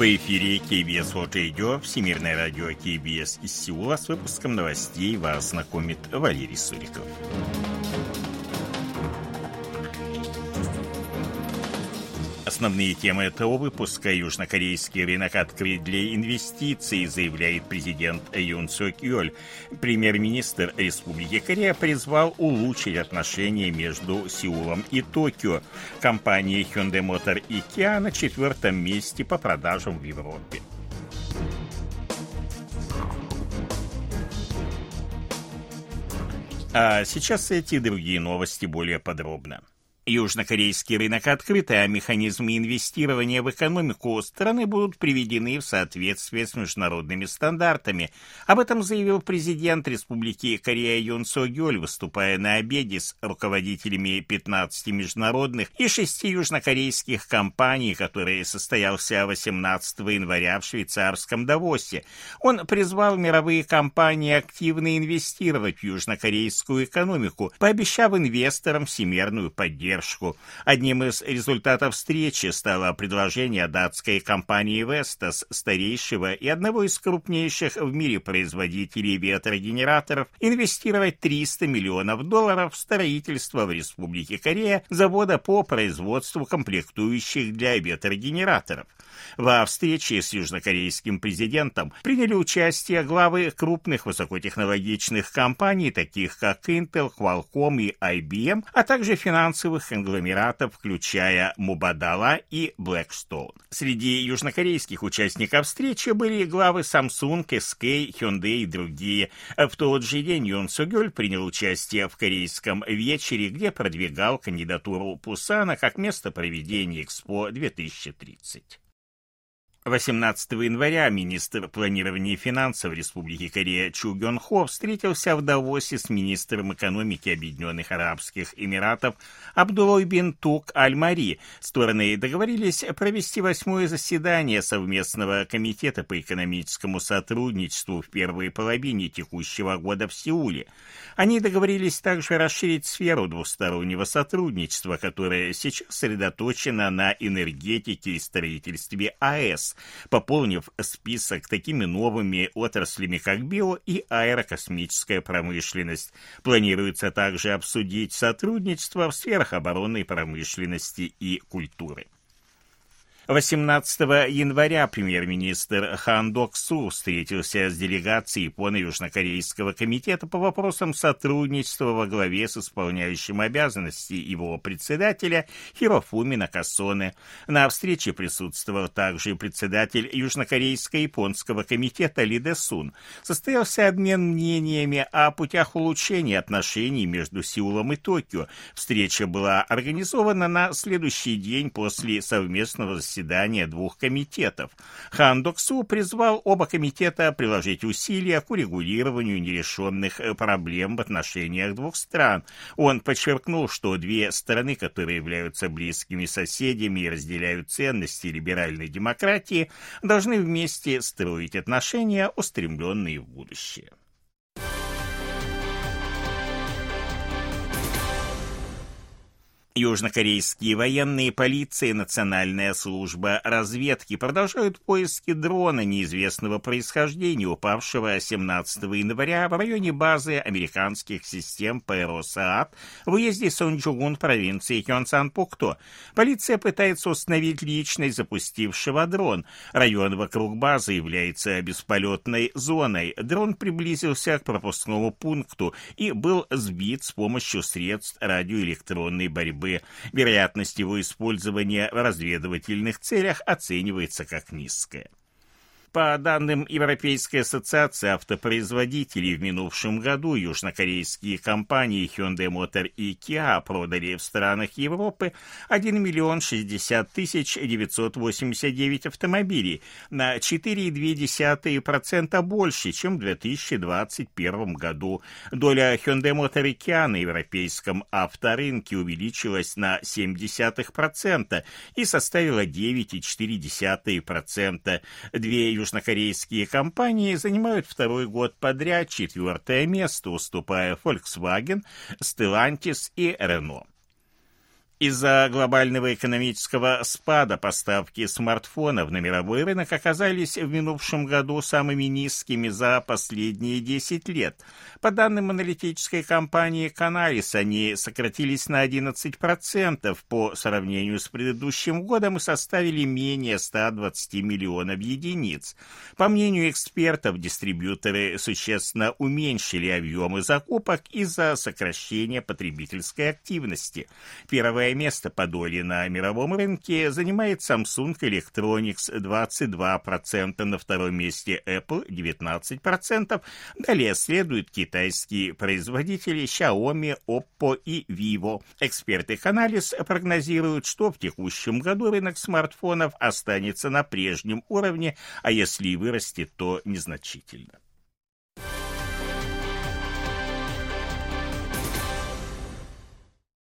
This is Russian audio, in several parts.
В эфире KBS World Radio, Всемирное радио KBS из Сеула. С выпуском новостей вас знакомит Валерий Суриков. Основные темы этого выпуска. Южнокорейский рынок открыт для инвестиций, заявляет президент Юн Сок Йоль. Премьер-министр Республики Корея призвал улучшить отношения между Сеулом и Токио. Компания Hyundai Motor и Kia на четвертом месте по продажам в Европе. А сейчас эти другие новости более подробно. Южнокорейский рынок открыт, а механизмы инвестирования в экономику страны будут приведены в соответствие с международными стандартами. Об этом заявил президент Республики Корея Юн Со Гёль, выступая на обеде с руководителями 15 международных и 6 южнокорейских компаний, который состоялся 18 января в швейцарском Давосе. Он призвал мировые компании активно инвестировать в южнокорейскую экономику, пообещав инвесторам всемирную поддержку поддержку. Одним из результатов встречи стало предложение датской компании Vestas, старейшего и одного из крупнейших в мире производителей ветрогенераторов, инвестировать 300 миллионов долларов в строительство в Республике Корея завода по производству комплектующих для ветрогенераторов. Во встрече с южнокорейским президентом приняли участие главы крупных высокотехнологичных компаний, таких как Intel, Qualcomm и IBM, а также финансовых конгломератов, включая Мубадала и Blackstone. Среди южнокорейских участников встречи были главы Samsung, SK, Hyundai и другие. В тот же день Юн Сугёль принял участие в корейском вечере, где продвигал кандидатуру Пусана как место проведения Экспо 2030. 18 января министр планирования и финансов Республики Корея Чу Гён Хо встретился в Давосе с министром экономики Объединенных Арабских Эмиратов Абдулой бин Тук Аль-Мари. Стороны договорились провести восьмое заседание совместного комитета по экономическому сотрудничеству в первой половине текущего года в Сеуле. Они договорились также расширить сферу двустороннего сотрудничества, которое сейчас сосредоточено на энергетике и строительстве АЭС пополнив список такими новыми отраслями, как био- и аэрокосмическая промышленность. Планируется также обсудить сотрудничество в сферах оборонной промышленности и культуры. 18 января премьер-министр Хан Док Су встретился с делегацией Японо-Южнокорейского комитета по вопросам сотрудничества во главе с исполняющим обязанности его председателя Хирофуми Накасоне. На встрече присутствовал также председатель Южнокорейско-японского комитета Ли Де Сун. Состоялся обмен мнениями о путях улучшения отношений между Сеулом и Токио. Встреча была организована на следующий день после совместного заседания заседания двух комитетов. Хан Доксу призвал оба комитета приложить усилия к урегулированию нерешенных э, проблем в отношениях двух стран. Он подчеркнул, что две страны, которые являются близкими соседями и разделяют ценности либеральной демократии, должны вместе строить отношения, устремленные в будущее. Южнокорейские военные полиции и Национальная служба разведки продолжают поиски дрона неизвестного происхождения, упавшего 17 января в районе базы американских систем ПРО СААТ в уезде Сонджугун провинции Хёнсан-Пукто. Полиция пытается установить личность запустившего дрон. Район вокруг базы является бесполетной зоной. Дрон приблизился к пропускному пункту и был сбит с помощью средств радиоэлектронной борьбы борьбы. Вероятность его использования в разведывательных целях оценивается как низкая. По данным Европейской ассоциации автопроизводителей, в минувшем году южнокорейские компании Hyundai Motor и Kia продали в странах Европы 1 миллион 60 тысяч 989 автомобилей, на 4,2% больше, чем в 2021 году. Доля Hyundai Motor и Kia на европейском авторынке увеличилась на 0,7% и составила 9,4%. Две южнокорейские компании занимают второй год подряд четвертое место, уступая Volkswagen, Stellantis и Renault. Из-за глобального экономического спада поставки смартфонов на мировой рынок оказались в минувшем году самыми низкими за последние 10 лет. По данным аналитической компании Canalys, они сократились на 11% по сравнению с предыдущим годом и составили менее 120 миллионов единиц. По мнению экспертов, дистрибьюторы существенно уменьшили объемы закупок из-за сокращения потребительской активности. Первое Первое место по доле на мировом рынке занимает Samsung Electronics 22%, на втором месте Apple 19%, далее следуют китайские производители Xiaomi, Oppo и Vivo. Эксперты Canalys прогнозируют, что в текущем году рынок смартфонов останется на прежнем уровне, а если и вырастет, то незначительно.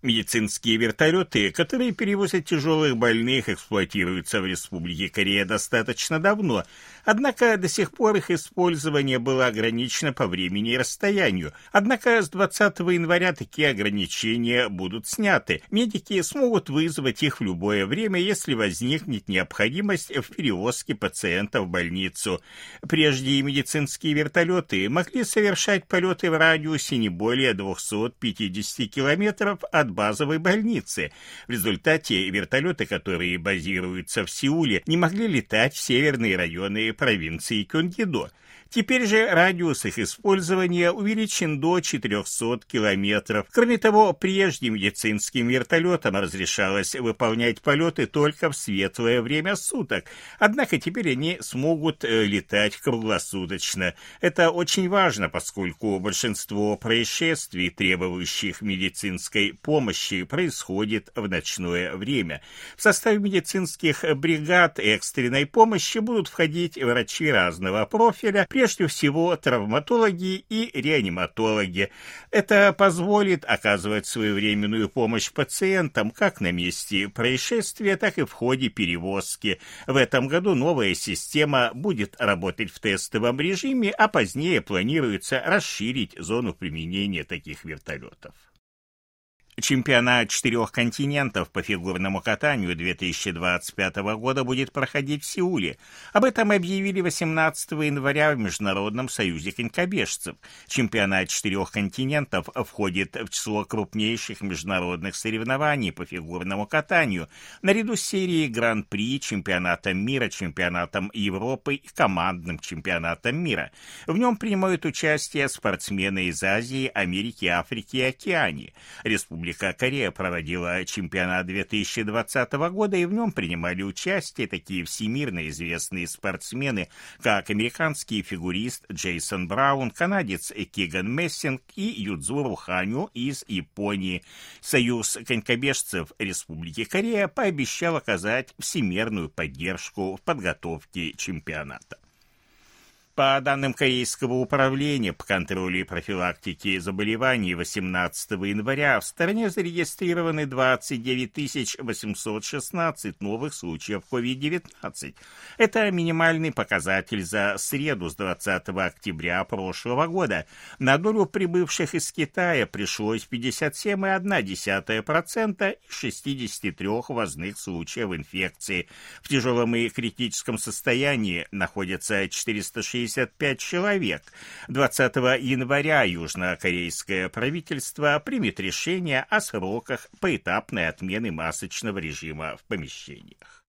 Медицинские вертолеты, которые перевозят тяжелых больных, эксплуатируются в Республике Корея достаточно давно, однако до сих пор их использование было ограничено по времени и расстоянию. Однако с 20 января такие ограничения будут сняты. Медики смогут вызвать их в любое время, если возникнет необходимость в перевозке пациента в больницу. Прежде медицинские вертолеты могли совершать полеты в радиусе не более 250 километров от от базовой больницы. В результате вертолеты, которые базируются в Сеуле, не могли летать в северные районы провинции Кёнгидо. Теперь же радиус их использования увеличен до 400 километров. Кроме того, прежде медицинским вертолетам разрешалось выполнять полеты только в светлое время суток, однако теперь они смогут э, летать круглосуточно. Это очень важно, поскольку большинство происшествий, требующих медицинской помощи, происходит в ночное время. В составе медицинских бригад экстренной помощи будут входить врачи разного профиля, прежде всего травматологи и реаниматологи. Это позволит оказывать своевременную помощь пациентам как на месте происшествия, так и в ходе перевозки. В этом году новая система будет работать в тестовом режиме, а позднее планируется расширить зону применения таких вертолетов. Чемпионат четырех континентов по фигурному катанию 2025 года будет проходить в Сеуле. Об этом объявили 18 января в Международном союзе конькобежцев. Чемпионат четырех континентов входит в число крупнейших международных соревнований по фигурному катанию, наряду с серией Гран-при, чемпионатом мира, чемпионатом Европы и командным чемпионатом мира. В нем принимают участие спортсмены из Азии, Америки, Африки и Океании. Республика Республика Корея проводила чемпионат 2020 года, и в нем принимали участие такие всемирно известные спортсмены, как американский фигурист Джейсон Браун, канадец Киган Мессинг и Юдзуру Ханю из Японии. Союз конькобежцев Республики Корея пообещал оказать всемирную поддержку в подготовке чемпионата. По данным Корейского управления по контролю и профилактике заболеваний 18 января в стране зарегистрированы 29 816 новых случаев COVID-19. Это минимальный показатель за среду с 20 октября прошлого года. На долю прибывших из Китая пришлось 57,1% и 63 возных случаев инфекции. В тяжелом и критическом состоянии находятся 460 75 человек. 20 января южнокорейское правительство примет решение о сроках поэтапной отмены масочного режима в помещениях.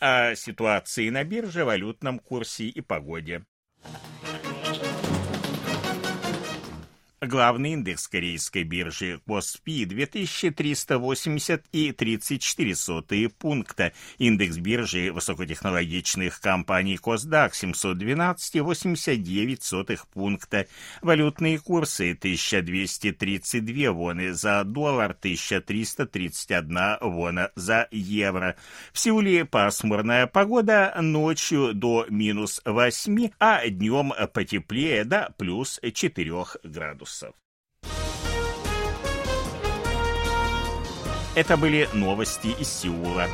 О ситуации на бирже, валютном курсе и погоде. Главный индекс корейской биржи Коспи 2380 и 34 сотые пункта. Индекс биржи высокотехнологичных компаний Косдак 712 и 89 сотых пункта. Валютные курсы 1232 воны за доллар, 1331 вона за евро. В Сеуле пасмурная погода ночью до минус 8, а днем потеплее до плюс 4 градусов градусов. Это были новости из Сеула.